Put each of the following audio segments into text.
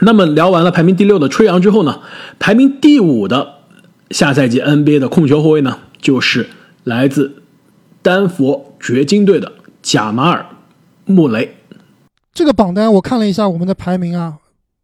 那么聊完了排名第六的吹杨之后呢，排名第五的下赛季 NBA 的控球后卫呢，就是来自丹佛掘金队的贾马尔·穆雷。这个榜单我看了一下我们的排名啊，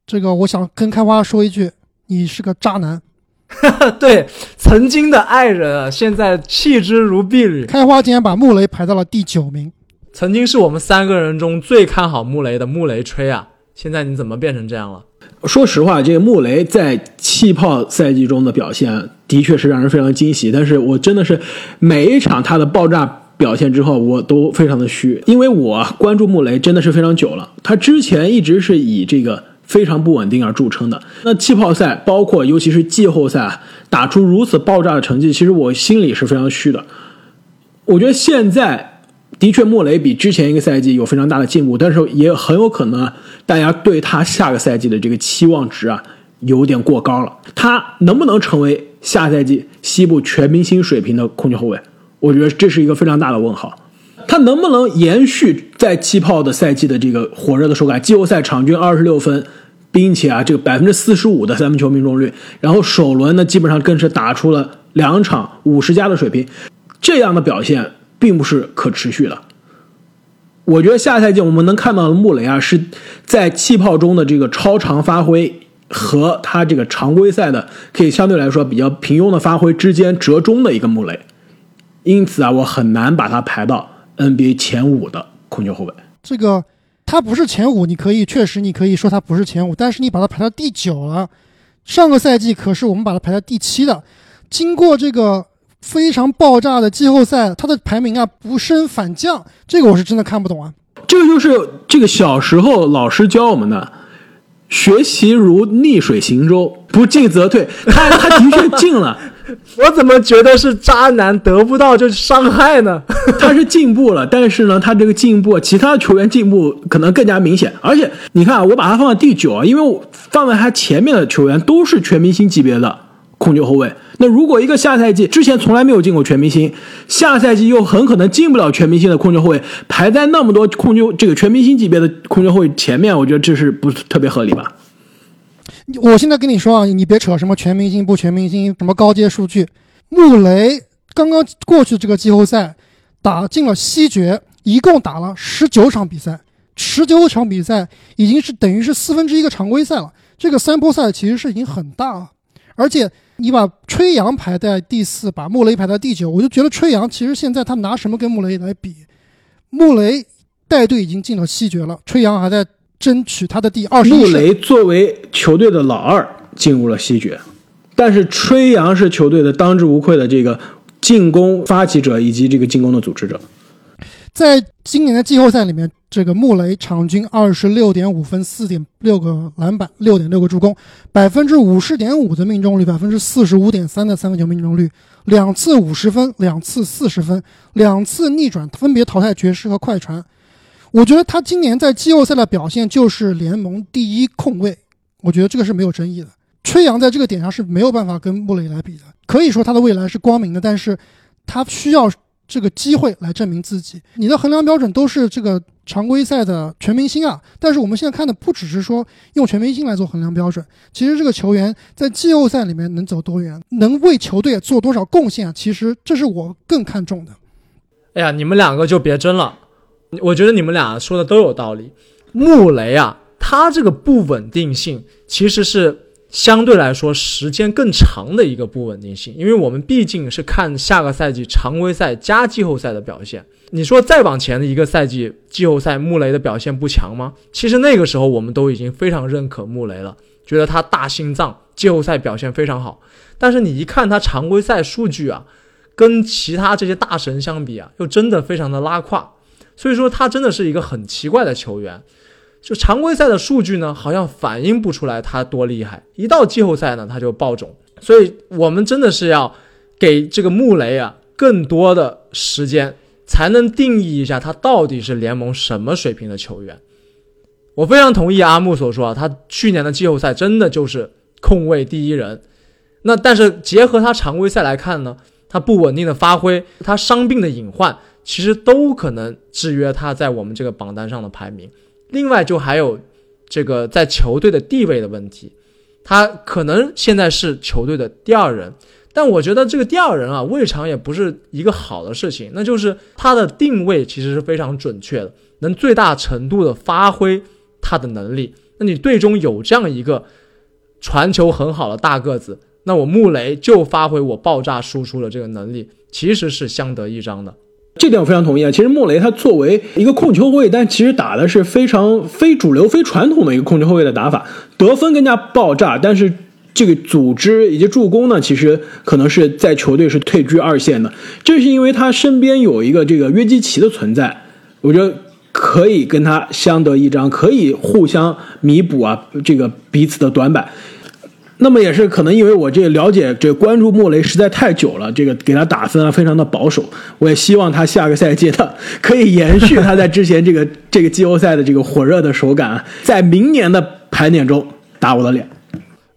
这个我想跟开花说一句，你是个渣男。对，曾经的爱人啊，现在弃之如敝履。开花竟然把穆雷排到了第九名，曾经是我们三个人中最看好穆雷的穆雷吹啊，现在你怎么变成这样了？说实话，这个穆雷在气泡赛季中的表现的确是让人非常惊喜，但是我真的是每一场他的爆炸表现之后，我都非常的虚，因为我关注穆雷真的是非常久了，他之前一直是以这个。非常不稳定而著称的那气泡赛，包括尤其是季后赛打出如此爆炸的成绩，其实我心里是非常虚的。我觉得现在的确莫雷比之前一个赛季有非常大的进步，但是也很有可能大家对他下个赛季的这个期望值啊有点过高了。他能不能成为下赛季西部全明星水平的控球后卫？我觉得这是一个非常大的问号。他能不能延续在气泡的赛季的这个火热的手感？季后赛场均二十六分，并且啊，这个百分之四十五的三分球命中率，然后首轮呢，基本上更是打出了两场五十加的水平，这样的表现并不是可持续的。我觉得下赛季我们能看到的穆雷啊，是在气泡中的这个超常发挥和他这个常规赛的可以相对来说比较平庸的发挥之间折中的一个穆雷，因此啊，我很难把他排到。NBA 前五的控球后卫，这个他不是前五，你可以确实你可以说他不是前五，但是你把他排到第九了。上个赛季可是我们把他排在第七的，经过这个非常爆炸的季后赛，他的排名啊不升反降，这个我是真的看不懂啊。这个就是这个小时候老师教我们的，学习如逆水行舟，不进则退。他他的确进了。我怎么觉得是渣男得不到就伤害呢？他是进步了，但是呢，他这个进步，其他的球员进步可能更加明显。而且你看啊，我把他放在第九啊，因为我放在他前面的球员都是全明星级别的控球后卫。那如果一个下赛季之前从来没有进过全明星，下赛季又很可能进不了全明星的控球后卫，排在那么多控球这个全明星级别的控球后卫前面，我觉得这是不是特别合理吧？我现在跟你说啊，你别扯什么全明星不全明星，什么高阶数据。穆雷刚刚过去这个季后赛打进了西决，一共打了十九场比赛，十九场比赛已经是等于是四分之一个常规赛了。这个三波赛其实是已经很大了。而且你把吹杨排在第四，把穆雷排在第九，我就觉得吹杨其实现在他拿什么跟穆雷来比？穆雷带队已经进了西决了，吹杨还在。争取他的第二十。穆雷作为球队的老二进入了西决，但是吹杨是球队的当之无愧的这个进攻发起者以及这个进攻的组织者。在今年的季后赛里面，这个穆雷场均二十六点五分、四点六个篮板、六点六个助攻，百分之五十点五的命中率，百分之四十五点三的三分球命中率，两次五十分，两次四十分，两次逆转，分别淘汰爵士和快船。我觉得他今年在季后赛的表现就是联盟第一控卫，我觉得这个是没有争议的。吹杨在这个点上是没有办法跟穆雷来比的，可以说他的未来是光明的，但是他需要这个机会来证明自己。你的衡量标准都是这个常规赛的全明星啊，但是我们现在看的不只是说用全明星来做衡量标准，其实这个球员在季后赛里面能走多远，能为球队做多少贡献啊，其实这是我更看重的。哎呀，你们两个就别争了。我觉得你们俩说的都有道理。穆雷啊，他这个不稳定性其实是相对来说时间更长的一个不稳定性，因为我们毕竟是看下个赛季常规赛加季后赛的表现。你说再往前的一个赛季季后赛，穆雷的表现不强吗？其实那个时候我们都已经非常认可穆雷了，觉得他大心脏，季后赛表现非常好。但是你一看他常规赛数据啊，跟其他这些大神相比啊，又真的非常的拉胯。所以说他真的是一个很奇怪的球员，就常规赛的数据呢，好像反映不出来他多厉害，一到季后赛呢他就爆种。所以我们真的是要给这个穆雷啊更多的时间，才能定义一下他到底是联盟什么水平的球员。我非常同意阿木所说啊，他去年的季后赛真的就是控卫第一人。那但是结合他常规赛来看呢，他不稳定的发挥，他伤病的隐患。其实都可能制约他在我们这个榜单上的排名。另外，就还有这个在球队的地位的问题。他可能现在是球队的第二人，但我觉得这个第二人啊，未尝也不是一个好的事情。那就是他的定位其实是非常准确的，能最大程度的发挥他的能力。那你队中有这样一个传球很好的大个子，那我穆雷就发挥我爆炸输出的这个能力，其实是相得益彰的。这点我非常同意啊！其实莫雷他作为一个控球后卫，但其实打的是非常非主流、非传统的一个控球后卫的打法，得分更加爆炸，但是这个组织以及助攻呢，其实可能是在球队是退居二线的。正是因为他身边有一个这个约基奇的存在，我觉得可以跟他相得益彰，可以互相弥补啊，这个彼此的短板。那么也是可能因为我这个了解这个关注莫雷实在太久了，这个给他打分啊非常的保守。我也希望他下个赛季呢可以延续他在之前这个 这个季后赛的这个火热的手感，在明年的盘点中打我的脸。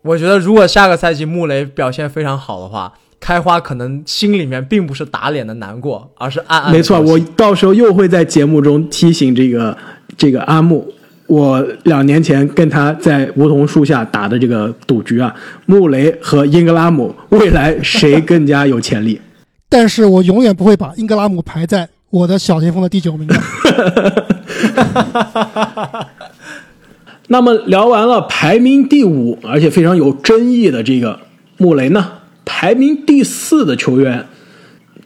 我觉得如果下个赛季穆雷表现非常好的话，开花可能心里面并不是打脸的难过，而是暗暗。没错，我到时候又会在节目中提醒这个这个阿木。我两年前跟他在梧桐树下打的这个赌局啊，穆雷和英格拉姆未来谁更加有潜力？但是我永远不会把英格拉姆排在我的小前锋的第九名的。那么聊完了排名第五而且非常有争议的这个穆雷呢，排名第四的球员，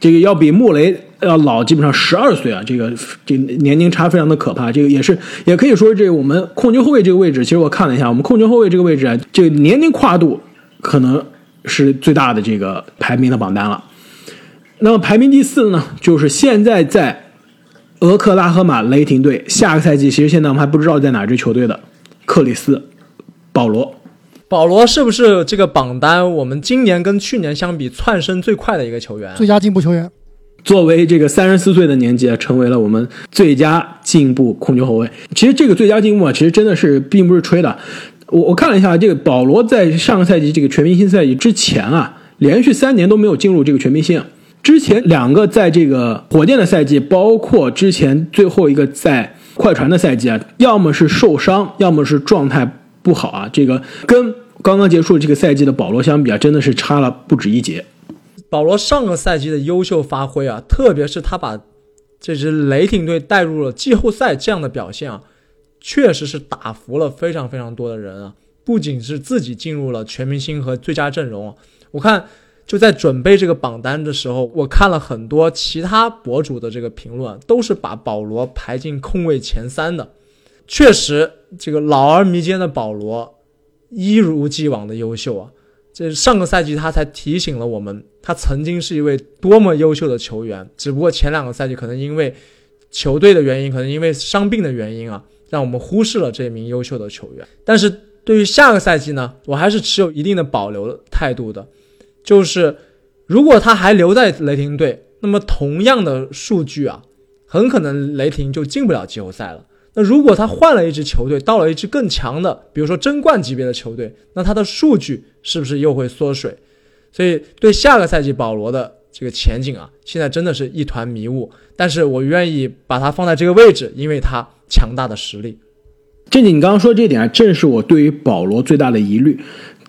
这个要比穆雷。要老基本上十二岁啊，这个这年龄差非常的可怕。这个也是也可以说，这个我们控球后卫这个位置，其实我看了一下，我们控球后卫这个位置啊，这个年龄跨度可能是最大的这个排名的榜单了。那么排名第四的呢，就是现在在俄克拉荷马雷霆队，下个赛季其实现在我们还不知道在哪支球队的克里斯保罗。保罗是不是这个榜单我们今年跟去年相比窜升最快的一个球员？最佳进步球员。作为这个三十四岁的年纪啊，成为了我们最佳进步控球后卫。其实这个最佳进步啊，其实真的是并不是吹的。我我看了一下，这个保罗在上个赛季这个全明星赛季之前啊，连续三年都没有进入这个全明星。之前两个在这个火箭的赛季，包括之前最后一个在快船的赛季啊，要么是受伤，要么是状态不好啊。这个跟刚刚结束这个赛季的保罗相比啊，真的是差了不止一截。保罗上个赛季的优秀发挥啊，特别是他把这支雷霆队带入了季后赛这样的表现啊，确实是打服了非常非常多的人啊。不仅是自己进入了全明星和最佳阵容，我看就在准备这个榜单的时候，我看了很多其他博主的这个评论，都是把保罗排进控卫前三的。确实，这个老而弥坚的保罗一如既往的优秀啊。这上个赛季他才提醒了我们，他曾经是一位多么优秀的球员。只不过前两个赛季可能因为球队的原因，可能因为伤病的原因啊，让我们忽视了这名优秀的球员。但是对于下个赛季呢，我还是持有一定的保留态度的。就是如果他还留在雷霆队，那么同样的数据啊，很可能雷霆就进不了季后赛了。那如果他换了一支球队，到了一支更强的，比如说争冠级别的球队，那他的数据是不是又会缩水？所以对下个赛季保罗的这个前景啊，现在真的是一团迷雾。但是我愿意把他放在这个位置，因为他强大的实力。正经，你刚刚说这点啊，正是我对于保罗最大的疑虑。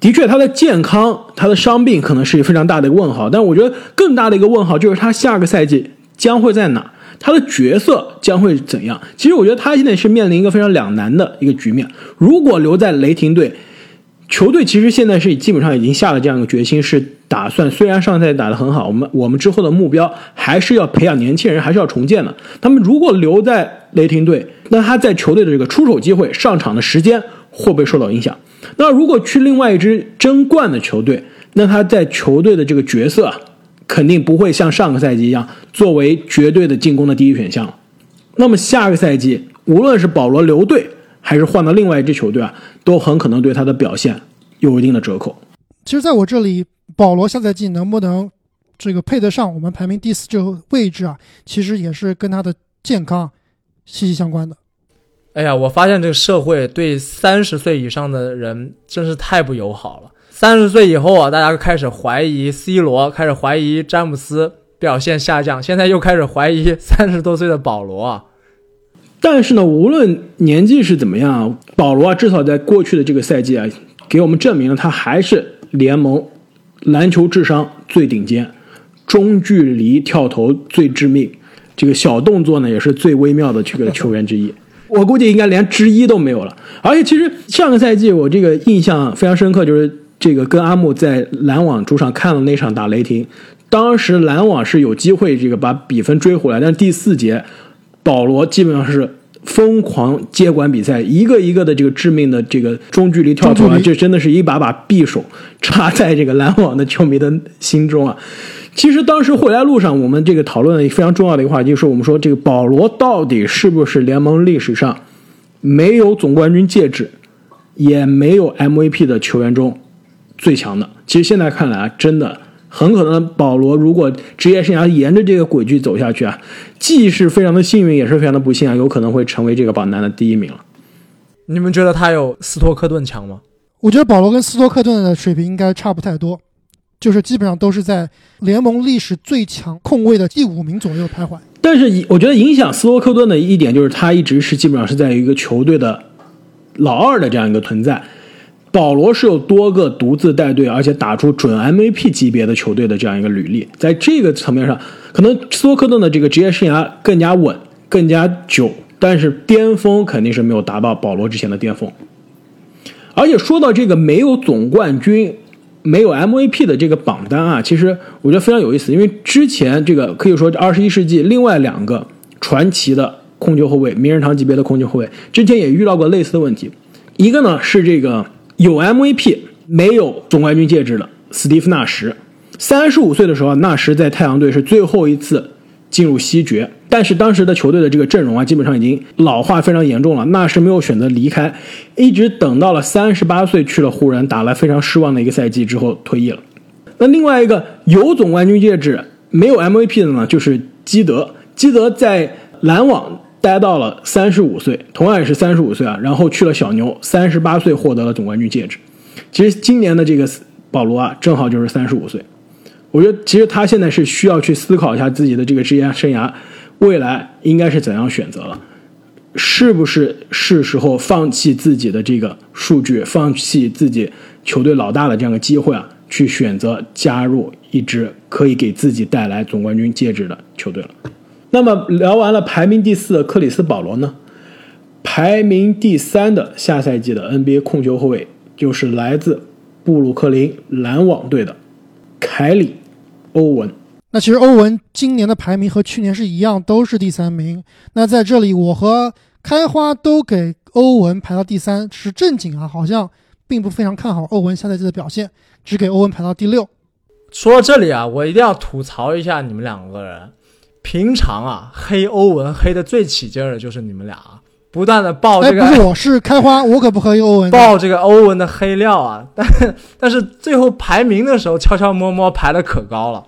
的确，他的健康、他的伤病可能是一个非常大的问号，但我觉得更大的一个问号就是他下个赛季将会在哪？他的角色将会怎样？其实我觉得他现在是面临一个非常两难的一个局面。如果留在雷霆队，球队其实现在是基本上已经下了这样一个决心，是打算虽然上赛季打得很好，我们我们之后的目标还是要培养年轻人，还是要重建的。他们如果留在雷霆队，那他在球队的这个出手机会、上场的时间会不会受到影响？那如果去另外一支争冠的球队，那他在球队的这个角色啊？肯定不会像上个赛季一样作为绝对的进攻的第一选项。那么下个赛季，无论是保罗留队还是换到另外一支球队啊，都很可能对他的表现有一定的折扣。其实，在我这里，保罗下赛季能不能这个配得上我们排名第四这个位置啊，其实也是跟他的健康息息相关的。哎呀，我发现这个社会对三十岁以上的人真是太不友好了。三十岁以后啊，大家开始怀疑 C 罗，开始怀疑詹姆斯表现下降，现在又开始怀疑三十多岁的保罗啊。但是呢，无论年纪是怎么样，保罗啊，至少在过去的这个赛季啊，给我们证明了他还是联盟篮球智商最顶尖，中距离跳投最致命，这个小动作呢也是最微妙的这个球员之一。我估计应该连之一都没有了。而且其实上个赛季我这个印象非常深刻，就是这个跟阿木在篮网主场看了那场打雷霆，当时篮网是有机会这个把比分追回来，但是第四节。保罗基本上是疯狂接管比赛，一个一个的这个致命的这个中距离跳投啊，这真的是一把把匕首插在这个篮网的球迷的心中啊。其实当时回来路上，我们这个讨论的非常重要的一个话题，就是我们说这个保罗到底是不是联盟历史上没有总冠军戒指，也没有 MVP 的球员中最强的？其实现在看来啊，真的。很可能保罗如果职业生涯沿着这个轨迹走下去啊，既是非常的幸运，也是非常的不幸啊，有可能会成为这个榜单的第一名了。你们觉得他有斯托克顿强吗？我觉得保罗跟斯托克顿的水平应该差不太多，就是基本上都是在联盟历史最强控卫的第五名左右徘徊。但是我觉得影响斯托克顿的一点就是他一直是基本上是在一个球队的老二的这样一个存在。保罗是有多个独自带队，而且打出准 MVP 级别的球队的这样一个履历，在这个层面上，可能斯托克顿的这个职业生涯更加稳、更加久，但是巅峰肯定是没有达到保罗之前的巅峰。而且说到这个没有总冠军、没有 MVP 的这个榜单啊，其实我觉得非常有意思，因为之前这个可以说二十一世纪另外两个传奇的控球后卫、名人堂级别的控球后卫，之前也遇到过类似的问题，一个呢是这个。有 MVP 没有总冠军戒指的斯蒂夫纳什，三十五岁的时候，纳什在太阳队是最后一次进入西决，但是当时的球队的这个阵容啊，基本上已经老化非常严重了。纳什没有选择离开，一直等到了三十八岁去了湖人，打了非常失望的一个赛季之后退役了。那另外一个有总冠军戒指没有 MVP 的呢，就是基德。基德在篮网。待到了三十五岁，同样也是三十五岁啊，然后去了小牛，三十八岁获得了总冠军戒指。其实今年的这个保罗啊，正好就是三十五岁。我觉得其实他现在是需要去思考一下自己的这个职业生涯未来应该是怎样选择了，是不是是时候放弃自己的这个数据，放弃自己球队老大的这样的机会啊，去选择加入一支可以给自己带来总冠军戒指的球队了。那么聊完了排名第四的克里斯保罗呢？排名第三的下赛季的 NBA 控球后卫就是来自布鲁克林篮网队的凯里欧文。那其实欧文今年的排名和去年是一样，都是第三名。那在这里，我和开花都给欧文排到第三，是正经啊，好像并不非常看好欧文下赛季的表现，只给欧文排到第六。说到这里啊，我一定要吐槽一下你们两个人。平常啊，黑欧文黑的最起劲儿的就是你们俩，不断的爆这个。不是我是开花，我可不黑欧文。爆这个欧文的黑料啊，但但是最后排名的时候悄悄摸摸排的可高了，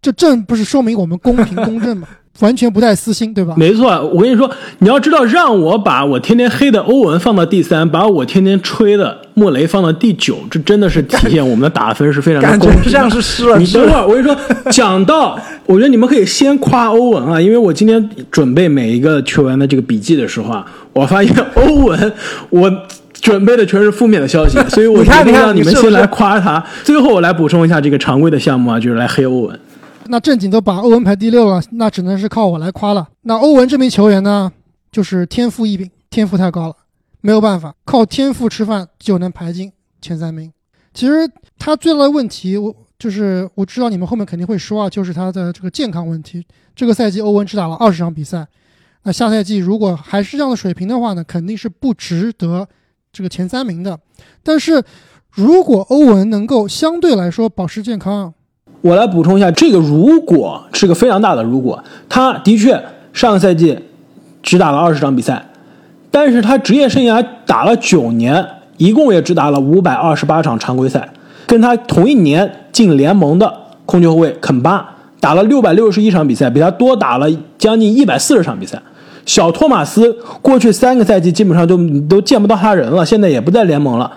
这正不是说明我们公平公正吗？完全不带私心，对吧？没错，我跟你说，你要知道，让我把我天天黑的欧文放到第三，把我天天吹的莫雷放到第九，这真的是体现我们的打分是非常的公平。像是失了。你等会儿，我跟你说，讲到，我觉得你们可以先夸欧文啊，因为我今天准备每一个球员的这个笔记的时候啊，我发现欧文我准备的全是负面的消息，所以我决定让你们先来夸他，最后我来补充一下这个常规的项目啊，就是来黑欧文。那正经都把欧文排第六了，那只能是靠我来夸了。那欧文这名球员呢，就是天赋异禀，天赋太高了，没有办法，靠天赋吃饭就能排进前三名。其实他最大的问题，我就是我知道你们后面肯定会说啊，就是他的这个健康问题。这个赛季欧文只打了二十场比赛，那下赛季如果还是这样的水平的话呢，肯定是不值得这个前三名的。但是如果欧文能够相对来说保持健康，我来补充一下，这个如果是个非常大的如果，他的确上个赛季只打了二十场比赛，但是他职业生涯打了九年，一共也只打了五百二十八场常规赛，跟他同一年进联盟的控球后卫肯巴打了六百六十一场比赛，比他多打了将近一百四十场比赛。小托马斯过去三个赛季基本上就都见不到他人了，现在也不在联盟了，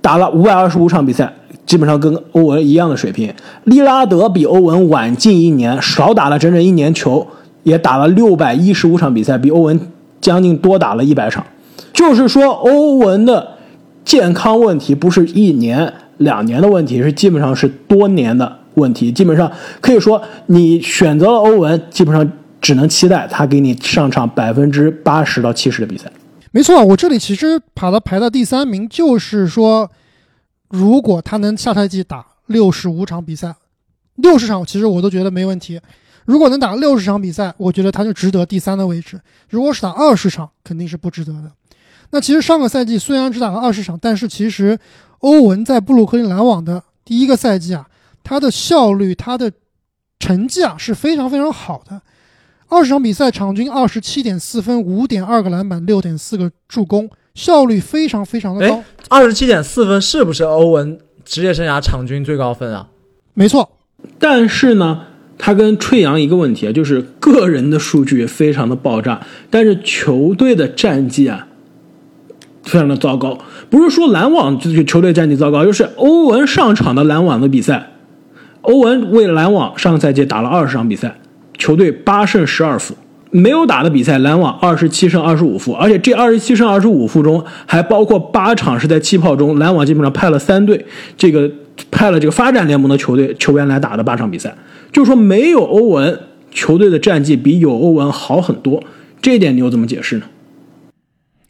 打了五百二十五场比赛。基本上跟欧文一样的水平，利拉德比欧文晚进一年，少打了整整一年球，也打了六百一十五场比赛，比欧文将近多打了一百场。就是说，欧文的健康问题不是一年两年的问题，是基本上是多年的问题。基本上可以说，你选择了欧文，基本上只能期待他给你上场百分之八十到七十的比赛。没错，我这里其实把他排到第三名，就是说，如果他能下赛季打六十五场比赛，六十场其实我都觉得没问题。如果能打六十场比赛，我觉得他就值得第三的位置。如果是打二十场，肯定是不值得的。那其实上个赛季虽然只打了二十场，但是其实欧文在布鲁克林篮网的第一个赛季啊，他的效率、他的成绩啊是非常非常好的。二十场比赛，场均二十七点四分，五点二个篮板，六点四个助攻，效率非常非常的高。二十七点四分是不是欧文职业生涯场均最高分啊？没错。但是呢，他跟吹杨一个问题啊，就是个人的数据非常的爆炸，但是球队的战绩啊非常的糟糕。不是说篮网就是球队战绩糟糕，就是欧文上场的篮网的比赛，欧文为篮网上个赛季打了二十场比赛。球队八胜十二负，没有打的比赛，篮网二十七胜二十五负，而且这二十七胜二十五负中还包括八场是在气泡中，篮网基本上派了三队，这个派了这个发展联盟的球队球员来打的八场比赛，就是说没有欧文，球队的战绩比有欧文好很多，这一点你又怎么解释呢？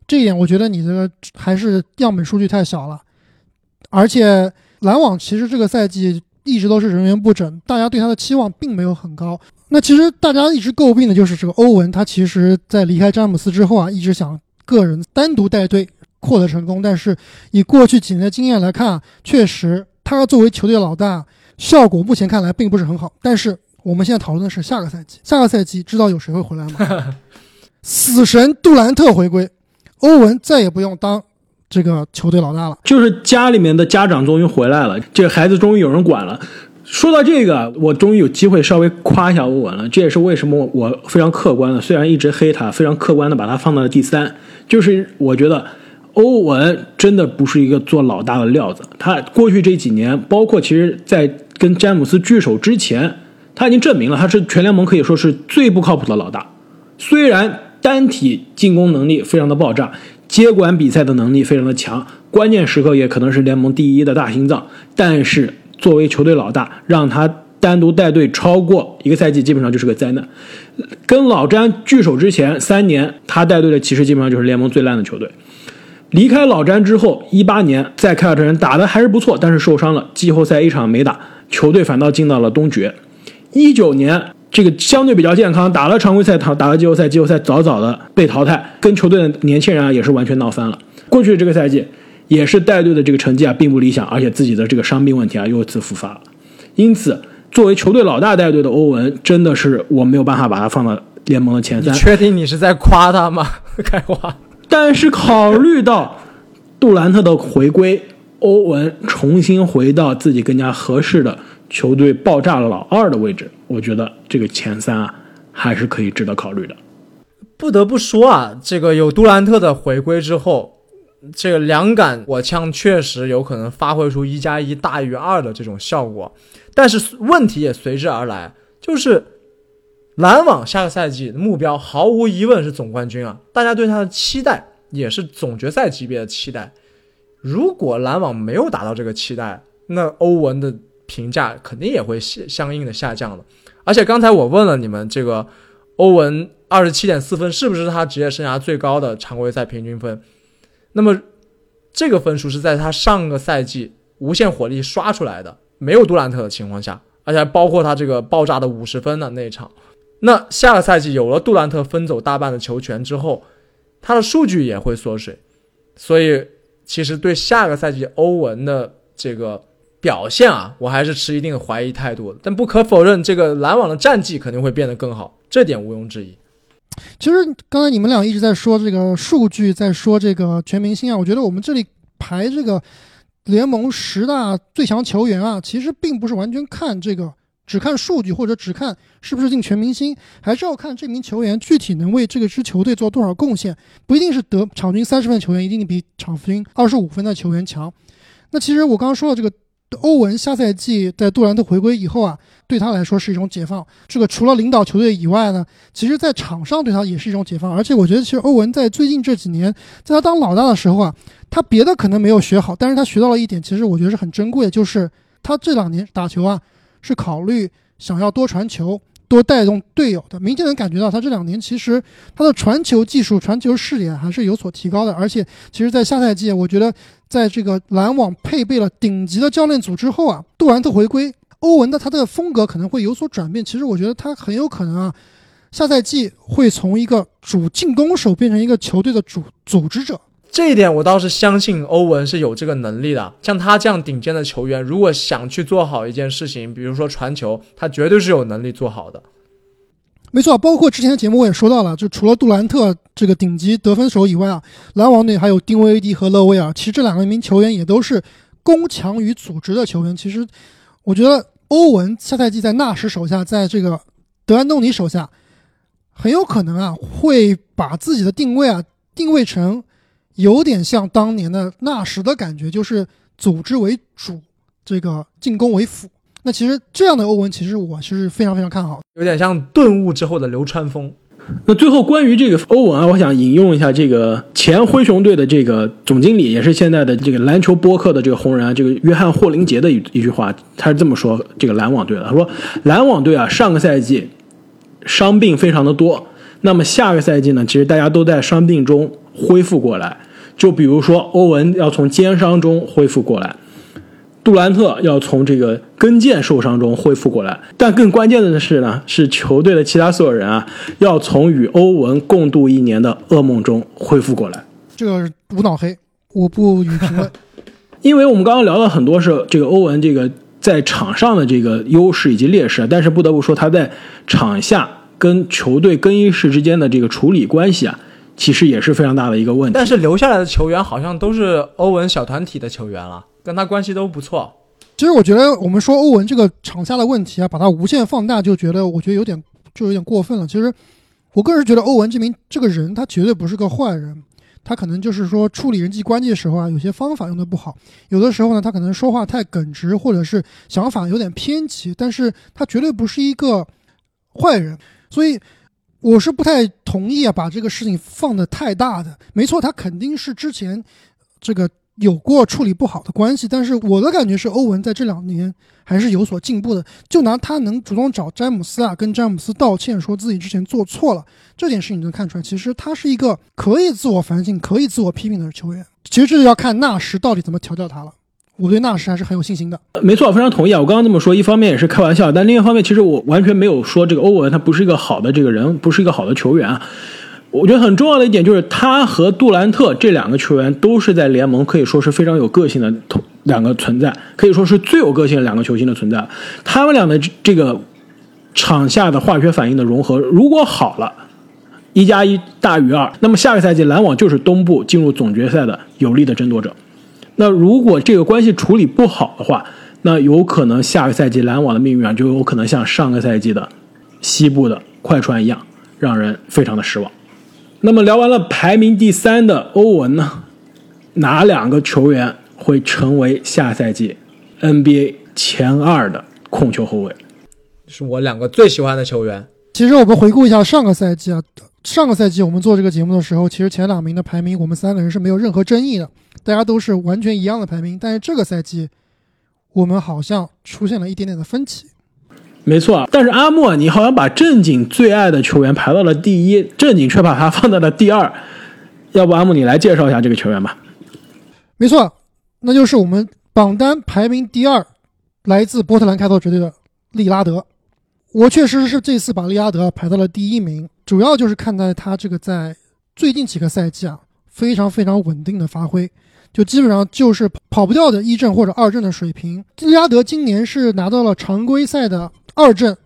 这一点我觉得你这个还是样本数据太小了，而且篮网其实这个赛季一直都是人员不整，大家对他的期望并没有很高。那其实大家一直诟病的就是这个欧文，他其实在离开詹姆斯之后啊，一直想个人单独带队获得成功。但是以过去几年的经验来看啊，确实他作为球队老大，效果目前看来并不是很好。但是我们现在讨论的是下个赛季，下个赛季知道有谁会回来吗？死神杜兰特回归，欧文再也不用当这个球队老大了。就是家里面的家长终于回来了，这个孩子终于有人管了。说到这个，我终于有机会稍微夸一下欧文了。这也是为什么我非常客观的，虽然一直黑他，非常客观的把他放到了第三。就是我觉得欧文真的不是一个做老大的料子。他过去这几年，包括其实在跟詹姆斯聚首之前，他已经证明了他是全联盟可以说是最不靠谱的老大。虽然单体进攻能力非常的爆炸，接管比赛的能力非常的强，关键时刻也可能是联盟第一的大心脏，但是。作为球队老大，让他单独带队超过一个赛季，基本上就是个灾难。跟老詹聚首之前三年，他带队的骑士基本上就是联盟最烂的球队。离开老詹之后，一八年在凯尔特人打的还是不错，但是受伤了，季后赛一场没打，球队反倒进到了东决。一九年这个相对比较健康，打了常规赛，打打了季后赛，季后赛早早的被淘汰，跟球队的年轻人啊也是完全闹翻了。过去这个赛季。也是带队的这个成绩啊，并不理想，而且自己的这个伤病问题啊又一次复发了。因此，作为球队老大带队的欧文，真的是我没有办法把他放到联盟的前三。确定你是在夸他吗？开花。但是考虑到杜兰特的回归，欧文重新回到自己更加合适的球队爆炸老二的位置，我觉得这个前三啊还是可以值得考虑的。不得不说啊，这个有杜兰特的回归之后。这个两杆火枪确实有可能发挥出一加一大于二的这种效果，但是问题也随之而来，就是篮网下个赛季目标毫无疑问是总冠军啊！大家对他的期待也是总决赛级别的期待。如果篮网没有达到这个期待，那欧文的评价肯定也会相应的下降的。而且刚才我问了你们，这个欧文二十七点四分是不是他职业生涯最高的常规赛平均分？那么，这个分数是在他上个赛季无限火力刷出来的，没有杜兰特的情况下，而且还包括他这个爆炸的五十分的那一场。那下个赛季有了杜兰特分走大半的球权之后，他的数据也会缩水。所以，其实对下个赛季欧文的这个表现啊，我还是持一定的怀疑态度的。但不可否认，这个篮网的战绩肯定会变得更好，这点毋庸置疑。其实刚才你们俩一直在说这个数据，在说这个全明星啊，我觉得我们这里排这个联盟十大最强球员啊，其实并不是完全看这个，只看数据或者只看是不是进全明星，还是要看这名球员具体能为这个支球队做多少贡献，不一定是得场均三十分的球员一定比场均二十五分的球员强。那其实我刚刚说的这个欧文下赛季在杜兰特回归以后啊，对他来说是一种解放。这个除了领导球队以外呢，其实在场上对他也是一种解放。而且我觉得，其实欧文在最近这几年，在他当老大的时候啊，他别的可能没有学好，但是他学到了一点，其实我觉得是很珍贵的，就是他这两年打球啊，是考虑想要多传球。多带动队友的，明显能感觉到他这两年其实他的传球技术、传球视野还是有所提高的。而且，其实，在下赛季，我觉得在这个篮网配备了顶级的教练组之后啊，杜兰特回归，欧文的他的风格可能会有所转变。其实，我觉得他很有可能啊，下赛季会从一个主进攻手变成一个球队的主组织者。这一点我倒是相信欧文是有这个能力的。像他这样顶尖的球员，如果想去做好一件事情，比如说传球，他绝对是有能力做好的。没错，包括之前的节目我也说到了，就除了杜兰特这个顶级得分手以外啊，篮网队还有丁威迪和勒维尔，其实这两个名球员也都是攻强于组织的球员。其实我觉得欧文下赛季在纳什手下，在这个德安东尼手下，很有可能啊会把自己的定位啊定位成。有点像当年的纳什的感觉，就是组织为主，这个进攻为辅。那其实这样的欧文，其实我是非常非常看好，有点像顿悟之后的流川枫。那最后关于这个欧文啊，我想引用一下这个前灰熊队的这个总经理，也是现在的这个篮球播客的这个红人啊，这个约翰霍林杰的一一句话，他是这么说这个篮网队的，他说篮网队啊，上个赛季伤病非常的多，那么下个赛季呢，其实大家都在伤病中。恢复过来，就比如说欧文要从肩伤中恢复过来，杜兰特要从这个跟腱受伤中恢复过来，但更关键的是呢，是球队的其他所有人啊，要从与欧文共度一年的噩梦中恢复过来。这个无脑黑，我不予评论。因为我们刚刚聊了很多是这个欧文这个在场上的这个优势以及劣势，但是不得不说他在场下跟球队更衣室之间的这个处理关系啊。其实也是非常大的一个问题，但是留下来的球员好像都是欧文小团体的球员了，跟他关系都不错。其实我觉得我们说欧文这个场下的问题啊，把它无限放大，就觉得我觉得有点就有点过分了。其实我个人觉得欧文这名这个人，他绝对不是个坏人，他可能就是说处理人际关系的时候啊，有些方法用的不好，有的时候呢，他可能说话太耿直，或者是想法有点偏激，但是他绝对不是一个坏人，所以。我是不太同意啊，把这个事情放的太大的。没错，他肯定是之前这个有过处理不好的关系，但是我的感觉是，欧文在这两年还是有所进步的。就拿他能主动找詹姆斯啊，跟詹姆斯道歉，说自己之前做错了这件事情，能看出来，其实他是一个可以自我反省、可以自我批评的球员。其实这就要看纳什到底怎么调教他了。我对纳什还是很有信心的。没错，非常同意啊！我刚刚这么说，一方面也是开玩笑，但另一方面，其实我完全没有说这个欧文他不是一个好的这个人，不是一个好的球员啊。我觉得很重要的一点就是，他和杜兰特这两个球员都是在联盟可以说是非常有个性的两个存在，可以说是最有个性的两个球星的存在。他们俩的这个场下的化学反应的融合，如果好了，一加一大于二，那么下个赛季篮网就是东部进入总决赛的有力的争夺者。那如果这个关系处理不好的话，那有可能下个赛季篮网的命运啊，就有可能像上个赛季的西部的快船一样，让人非常的失望。那么聊完了排名第三的欧文呢，哪两个球员会成为下赛季 NBA 前二的控球后卫？是我两个最喜欢的球员。其实我们回顾一下上个赛季啊，上个赛季我们做这个节目的时候，其实前两名的排名我们三个人是没有任何争议的。大家都是完全一样的排名，但是这个赛季我们好像出现了一点点的分歧。没错，但是阿莫，你好像把正经最爱的球员排到了第一，正经却把他放在了第二。要不阿木你来介绍一下这个球员吧？没错，那就是我们榜单排名第二，来自波特兰开拓者队的利拉德。我确实是这次把利拉德排到了第一名，主要就是看在他这个在最近几个赛季啊非常非常稳定的发挥。就基本上就是跑不掉的一阵或者二阵的水平。利拉德今年是拿到了常规赛的二阵，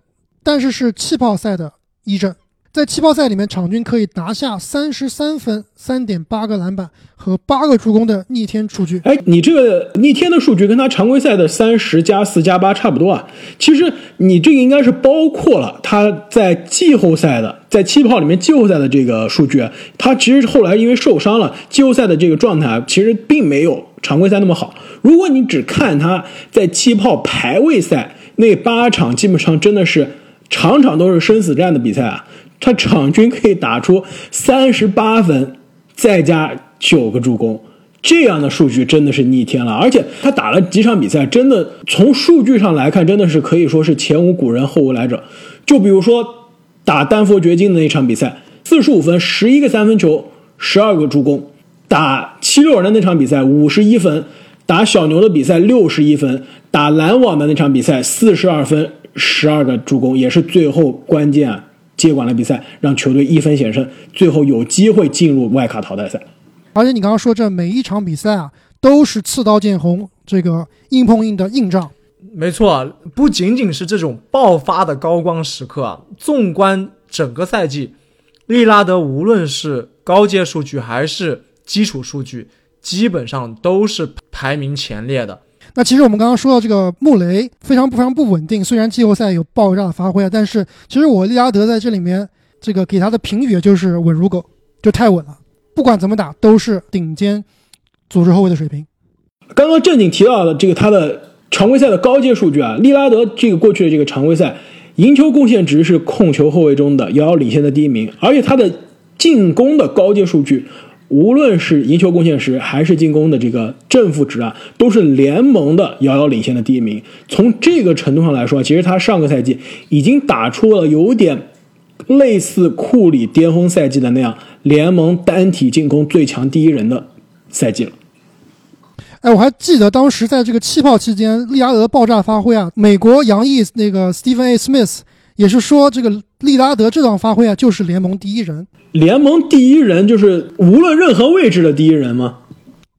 但是是气泡赛的一阵。在气泡赛里面，场均可以拿下三十三分、三点八个篮板和八个助攻的逆天数据。哎，你这个逆天的数据跟他常规赛的三十加四加八差不多啊。其实你这个应该是包括了他在季后赛的，在气泡里面季后赛的这个数据。他其实后来因为受伤了，季后赛的这个状态其实并没有。常规赛那么好。如果你只看他在气泡排位赛那八场，基本上真的是场场都是生死战的比赛啊，他场均可以打出三十八分，再加九个助攻。这样的数据真的是逆天了，而且他打了几场比赛，真的从数据上来看，真的是可以说是前无古人后无来者。就比如说打丹佛掘金的那场比赛，四十五分，十一个三分球，十二个助攻；打七六人的那场比赛，五十一分；打小牛的比赛，六十一分；打篮网的那场比赛，四十二分，十二个助攻，也是最后关键啊接管了比赛，让球队一分险胜，最后有机会进入外卡淘汰赛。而且你刚刚说这每一场比赛啊，都是刺刀见红，这个硬碰硬的硬仗。没错，不仅仅是这种爆发的高光时刻啊，纵观整个赛季，利拉德无论是高阶数据还是基础数据，基本上都是排名前列的。那其实我们刚刚说到这个穆雷非常非常不稳定，虽然季后赛有爆炸的发挥啊，但是其实我利拉德在这里面这个给他的评语就是稳如狗，就太稳了。不管怎么打，都是顶尖组织后卫的水平。刚刚正经提到的这个他的常规赛的高阶数据啊，利拉德这个过去的这个常规赛赢球贡献值是控球后卫中的遥遥领先的第一名，而且他的进攻的高阶数据，无论是赢球贡献值还是进攻的这个正负值啊，都是联盟的遥遥领先的第一名。从这个程度上来说，其实他上个赛季已经打出了有点。类似库里巅峰赛季的那样，联盟单体进攻最强第一人的赛季了。哎，我还记得当时在这个气泡期间，利拉德爆炸发挥啊！美国洋溢那个 Stephen A. Smith 也是说，这个利拉德这场发挥啊，就是联盟第一人。联盟第一人就是无论任何位置的第一人吗？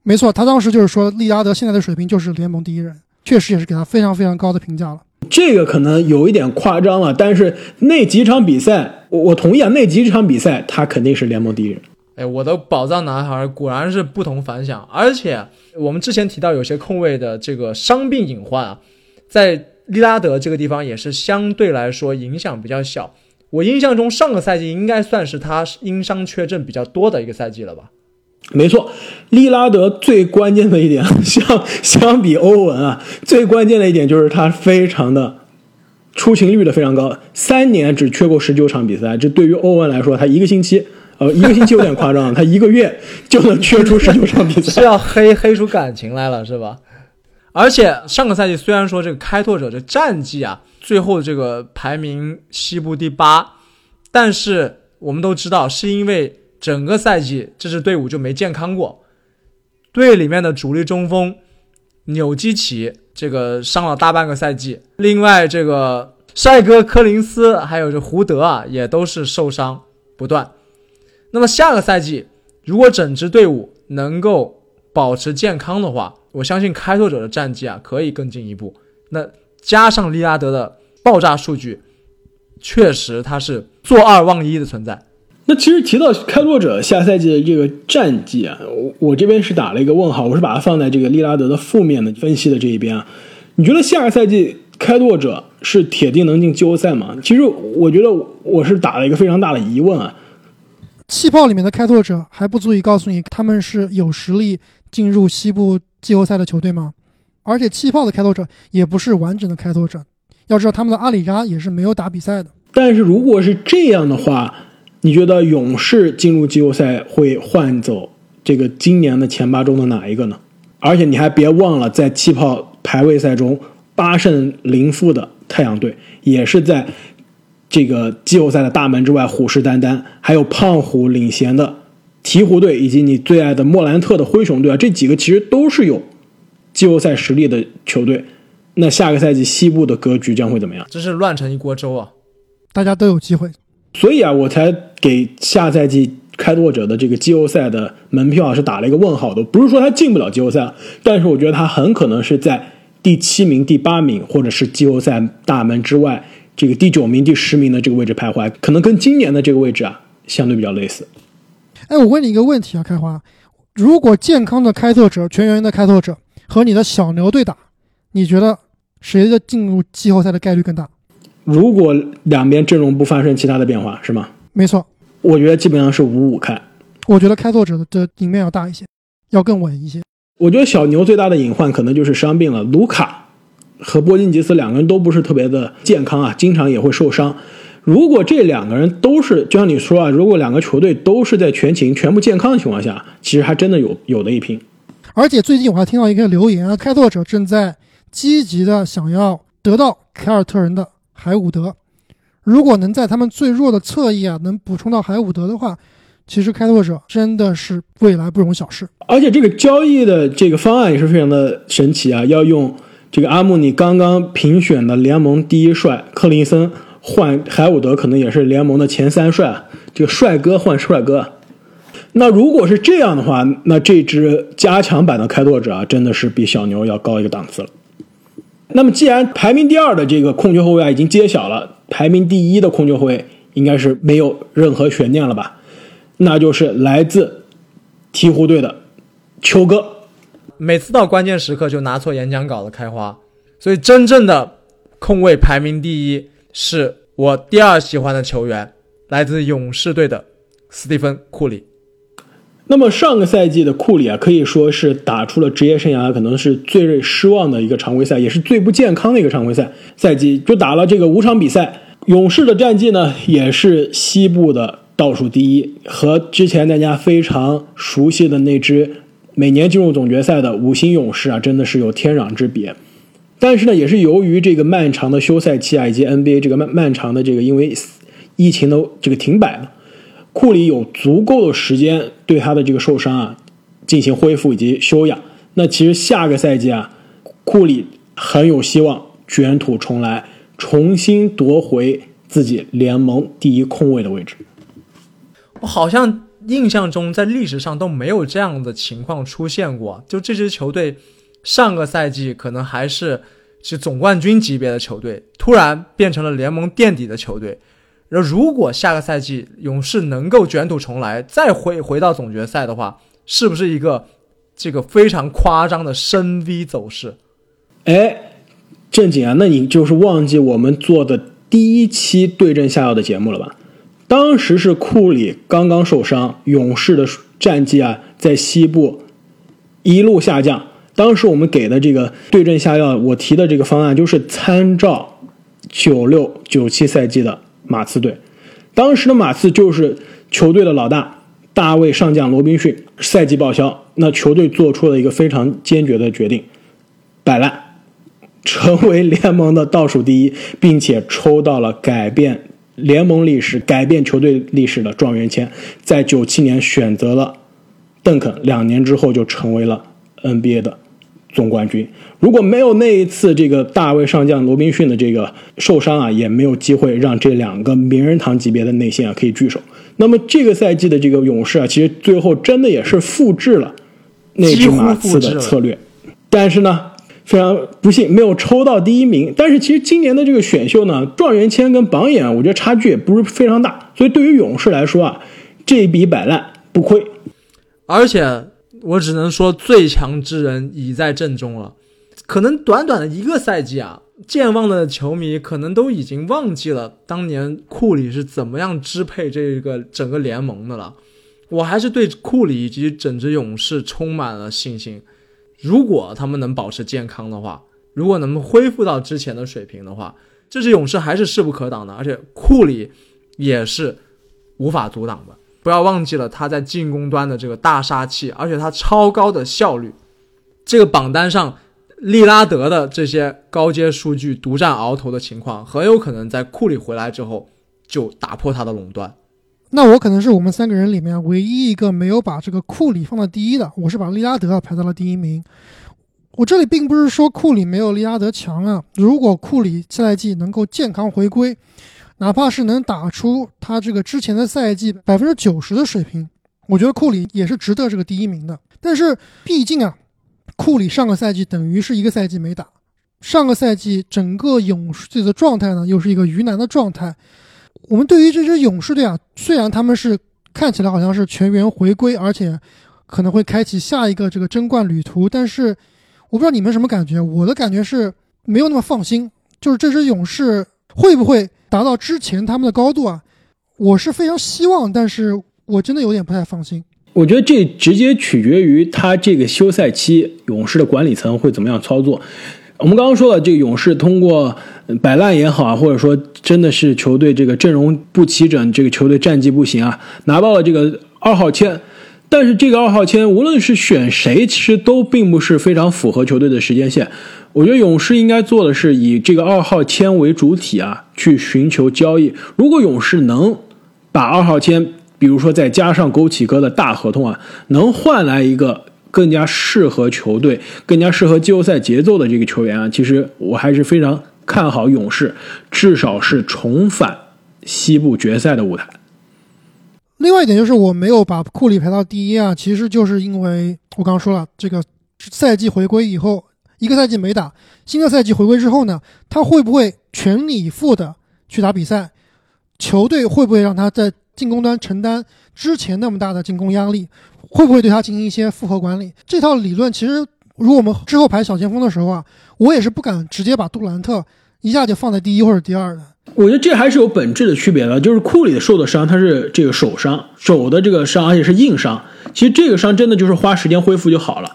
没错，他当时就是说，利拉德现在的水平就是联盟第一人，确实也是给他非常非常高的评价了。这个可能有一点夸张了，但是那几场比赛，我我同意啊，那几场比赛他肯定是联盟第一人。哎，我的宝藏男孩果然是不同凡响，而且我们之前提到有些控卫的这个伤病隐患啊，在利拉德这个地方也是相对来说影响比较小。我印象中上个赛季应该算是他因伤缺阵比较多的一个赛季了吧。没错，利拉德最关键的一点，相相比欧文啊，最关键的一点就是他非常的出勤率的非常高，三年只缺过十九场比赛。这对于欧文来说，他一个星期，呃，一个星期有点夸张，他一个月就能缺出十九场比赛，是要黑黑出感情来了是吧？而且上个赛季虽然说这个开拓者的战绩啊，最后这个排名西部第八，但是我们都知道是因为。整个赛季这支队伍就没健康过，队里面的主力中锋纽基奇这个伤了大半个赛季，另外这个帅哥柯林斯还有这胡德啊也都是受伤不断。那么下个赛季如果整支队伍能够保持健康的话，我相信开拓者的战绩啊可以更进一步。那加上利拉德的爆炸数据，确实他是坐二望一的存在。那其实提到开拓者下赛季的这个战绩啊，我我这边是打了一个问号，我是把它放在这个利拉德的负面的分析的这一边啊。你觉得下个赛季开拓者是铁定能进季后赛吗？其实我觉得我是打了一个非常大的疑问啊。气泡里面的开拓者还不足以告诉你他们是有实力进入西部季后赛的球队吗？而且气泡的开拓者也不是完整的开拓者，要知道他们的阿里扎也是没有打比赛的。但是如果是这样的话。你觉得勇士进入季后赛会换走这个今年的前八中的哪一个呢？而且你还别忘了，在气泡排位赛中八胜零负的太阳队，也是在这个季后赛的大门之外虎视眈眈。还有胖虎领衔的鹈鹕队，以及你最爱的莫兰特的灰熊队啊，这几个其实都是有季后赛实力的球队。那下个赛季西部的格局将会怎么样？真是乱成一锅粥啊！大家都有机会。所以啊，我才给下赛季开拓者的这个季后赛的门票是打了一个问号的。不是说他进不了季后赛，但是我觉得他很可能是在第七名、第八名，或者是季后赛大门之外这个第九名、第十名的这个位置徘徊，可能跟今年的这个位置啊相对比较类似。哎，我问你一个问题啊，开花，如果健康的开拓者、全员的开拓者和你的小牛对打，你觉得谁的进入季后赛的概率更大？如果两边阵容不发生其他的变化，是吗？没错，我觉得基本上是五五开。我觉得开拓者的的赢面要大一些，要更稳一些。我觉得小牛最大的隐患可能就是伤病了。卢卡和波金吉斯两个人都不是特别的健康啊，经常也会受伤。如果这两个人都是，就像你说啊，如果两个球队都是在全勤、全部健康的情况下，其实还真的有有的一拼。而且最近我还听到一个留言啊，开拓者正在积极的想要得到凯尔特人的海伍德。如果能在他们最弱的侧翼啊，能补充到海伍德的话，其实开拓者真的是未来不容小视。而且这个交易的这个方案也是非常的神奇啊，要用这个阿穆尼刚刚评选的联盟第一帅克林森。换海伍德可能也是联盟的前三帅，这个帅哥换帅哥。那如果是这样的话，那这支加强版的开拓者啊，真的是比小牛要高一个档次了。那么既然排名第二的这个控球后卫啊已经揭晓了，排名第一的控球后卫应该是没有任何悬念了吧？那就是来自鹈鹕队的球哥。每次到关键时刻就拿错演讲稿的开花，所以真正的控卫排名第一。是我第二喜欢的球员，来自勇士队的斯蒂芬·库里。那么上个赛季的库里啊，可以说是打出了职业生涯可能是最失望的一个常规赛，也是最不健康的一个常规赛赛季，就打了这个五场比赛。勇士的战绩呢，也是西部的倒数第一，和之前大家非常熟悉的那支每年进入总决赛的五星勇士啊，真的是有天壤之别。但是呢，也是由于这个漫长的休赛期啊，以及 NBA 这个漫漫长的这个因为疫情的这个停摆了，库里有足够的时间对他的这个受伤啊进行恢复以及休养。那其实下个赛季啊，库里很有希望卷土重来，重新夺回自己联盟第一控卫的位置。我好像印象中在历史上都没有这样的情况出现过，就这支球队。上个赛季可能还是是总冠军级别的球队，突然变成了联盟垫底的球队。那如果下个赛季勇士能够卷土重来，再回回到总决赛的话，是不是一个这个非常夸张的升 V 走势？哎，正经啊，那你就是忘记我们做的第一期对症下药的节目了吧？当时是库里刚刚受伤，勇士的战绩啊在西部一路下降。当时我们给的这个对症下药，我提的这个方案就是参照九六九七赛季的马刺队。当时的马刺就是球队的老大，大卫上将罗宾逊赛季报销，那球队做出了一个非常坚决的决定，摆烂，成为联盟的倒数第一，并且抽到了改变联盟历史、改变球队历史的状元签，在九七年选择了邓肯，两年之后就成为了 NBA 的。总冠军如果没有那一次这个大卫上将罗宾逊的这个受伤啊，也没有机会让这两个名人堂级别的内线啊可以聚首。那么这个赛季的这个勇士啊，其实最后真的也是复制了那支马刺的策略，但是呢，非常不幸没有抽到第一名。但是其实今年的这个选秀呢，状元签跟榜眼，我觉得差距也不是非常大，所以对于勇士来说啊，这笔摆烂不亏，而且。我只能说，最强之人已在阵中了。可能短短的一个赛季啊，健忘的球迷可能都已经忘记了当年库里是怎么样支配这个整个联盟的了。我还是对库里以及整支勇士充满了信心。如果他们能保持健康的话，如果能恢复到之前的水平的话，这支勇士还是势不可挡的。而且库里也是无法阻挡的。不要忘记了他在进攻端的这个大杀器，而且他超高的效率。这个榜单上，利拉德的这些高阶数据独占鳌头的情况，很有可能在库里回来之后就打破他的垄断。那我可能是我们三个人里面唯一一个没有把这个库里放到第一的，我是把利拉德排到了第一名。我这里并不是说库里没有利拉德强啊，如果库里下赛季能够健康回归。哪怕是能打出他这个之前的赛季百分之九十的水平，我觉得库里也是值得这个第一名的。但是毕竟啊，库里上个赛季等于是一个赛季没打，上个赛季整个勇士队的状态呢又是一个鱼腩的状态。我们对于这支勇士队啊，虽然他们是看起来好像是全员回归，而且可能会开启下一个这个争冠旅途，但是我不知道你们什么感觉，我的感觉是没有那么放心，就是这支勇士会不会？达到之前他们的高度啊，我是非常希望，但是我真的有点不太放心。我觉得这直接取决于他这个休赛期勇士的管理层会怎么样操作。我们刚刚说了，这个勇士通过摆烂也好啊，或者说真的是球队这个阵容不齐整，这个球队战绩不行啊，拿到了这个二号签。但是这个二号签，无论是选谁，其实都并不是非常符合球队的时间线。我觉得勇士应该做的是以这个二号签为主体啊，去寻求交易。如果勇士能把二号签，比如说再加上枸杞哥的大合同啊，能换来一个更加适合球队、更加适合季后赛节奏的这个球员啊，其实我还是非常看好勇士，至少是重返西部决赛的舞台。另外一点就是我没有把库里排到第一啊，其实就是因为我刚刚说了，这个赛季回归以后，一个赛季没打，新的赛季回归之后呢，他会不会全力以赴的去打比赛？球队会不会让他在进攻端承担之前那么大的进攻压力？会不会对他进行一些复合管理？这套理论其实，如果我们之后排小前锋的时候啊，我也是不敢直接把杜兰特一下就放在第一或者第二的。我觉得这还是有本质的区别的，就是库里受的伤，他是这个手伤，手的这个伤，而且是硬伤。其实这个伤真的就是花时间恢复就好了，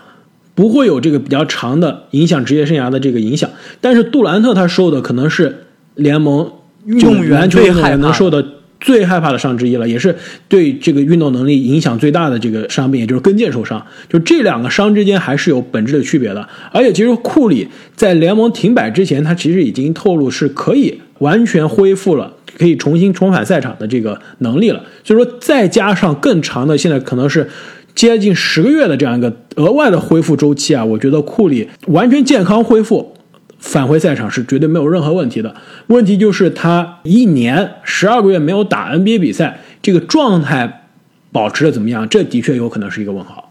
不会有这个比较长的影响职业生涯的这个影响。但是杜兰特他受的可能是联盟运动员最害怕能受的最害怕的伤之一了，也是对这个运动能力影响最大的这个伤病，也就是跟腱受伤。就这两个伤之间还是有本质的区别的。而且其实库里在联盟停摆之前，他其实已经透露是可以。完全恢复了，可以重新重返赛场的这个能力了。所以说，再加上更长的，现在可能是接近十个月的这样一个额外的恢复周期啊，我觉得库里完全健康恢复，返回赛场是绝对没有任何问题的。问题就是他一年十二个月没有打 NBA 比赛，这个状态保持的怎么样？这的确有可能是一个问号。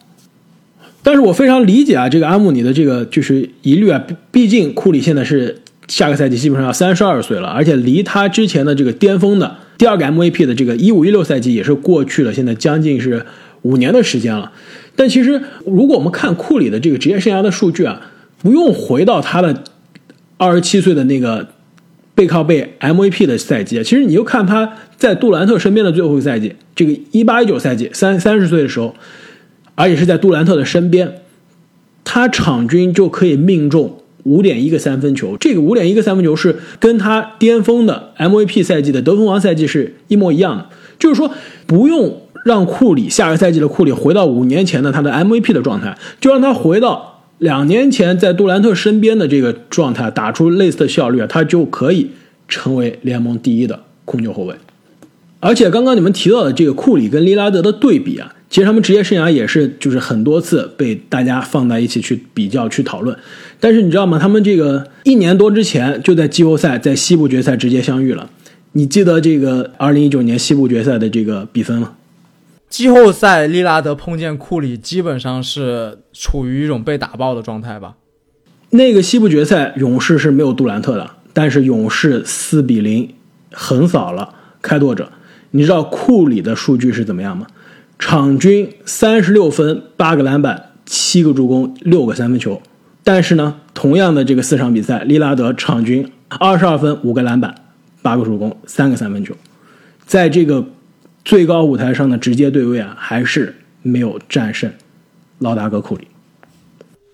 但是我非常理解啊，这个阿姆尼的这个就是疑虑啊，毕竟库里现在是。下个赛季基本上要三十二岁了，而且离他之前的这个巅峰的第二个 MVP 的这个一五一六赛季也是过去了，现在将近是五年的时间了。但其实，如果我们看库里的这个职业生涯的数据啊，不用回到他的二十七岁的那个背靠背 MVP 的赛季，其实你就看他在杜兰特身边的最后一个赛季，这个一八一九赛季三三十岁的时候，而且是在杜兰特的身边，他场均就可以命中。五点一个三分球，这个五点一个三分球是跟他巅峰的 MVP 赛季的得分王赛季是一模一样的。就是说，不用让库里下个赛季的库里回到五年前的他的 MVP 的状态，就让他回到两年前在杜兰特身边的这个状态，打出类似的效率，他就可以成为联盟第一的控球后卫。而且刚刚你们提到的这个库里跟利拉德的对比啊。其实他们职业生涯也是，就是很多次被大家放在一起去比较、去讨论。但是你知道吗？他们这个一年多之前就在季后赛、在西部决赛直接相遇了。你记得这个二零一九年西部决赛的这个比分吗？季后赛利拉德碰见库里，基本上是处于一种被打爆的状态吧？那个西部决赛，勇士是没有杜兰特的，但是勇士四比零横扫了开拓者。你知道库里的数据是怎么样吗？场均三十六分、八个篮板、七个助攻、六个三分球，但是呢，同样的这个四场比赛，利拉德场均二十二分、五个篮板、八个助攻、三个三分球，在这个最高舞台上的直接对位啊，还是没有战胜老大哥库里。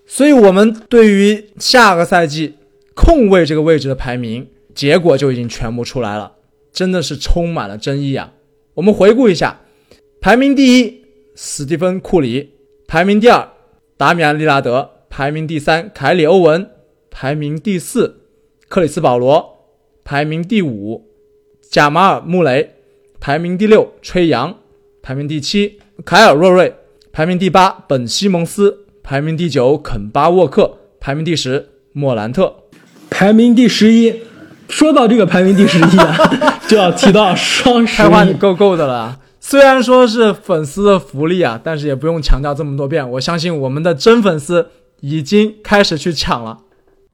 所以，我们对于下个赛季控卫这个位置的排名结果就已经全部出来了，真的是充满了争议啊！我们回顾一下。排名第一，史蒂芬·库里；排名第二，达米安·利拉德；排名第三，凯里·欧文；排名第四，克里斯·保罗；排名第五，贾马尔·穆雷；排名第六，吹杨；排名第七，凯尔·洛瑞；排名第八，本·西蒙斯；排名第九，肯巴·沃克；排名第十，莫兰特；排名第十一。说到这个排名第十一啊，就要提到双十一，够够的了。虽然说是粉丝的福利啊，但是也不用强调这么多遍。我相信我们的真粉丝已经开始去抢了。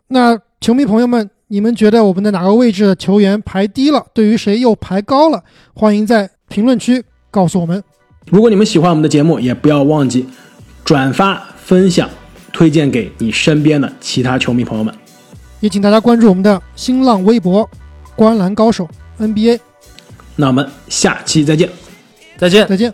那球迷朋友们，你们觉得我们的哪个位置的球员排低了？对于谁又排高了？欢迎在评论区告诉我们。如果你们喜欢我们的节目，也不要忘记转发、分享、推荐给你身边的其他球迷朋友们。也请大家关注我们的新浪微博“观篮高手 NBA”。那我们下期再见。再见，再见。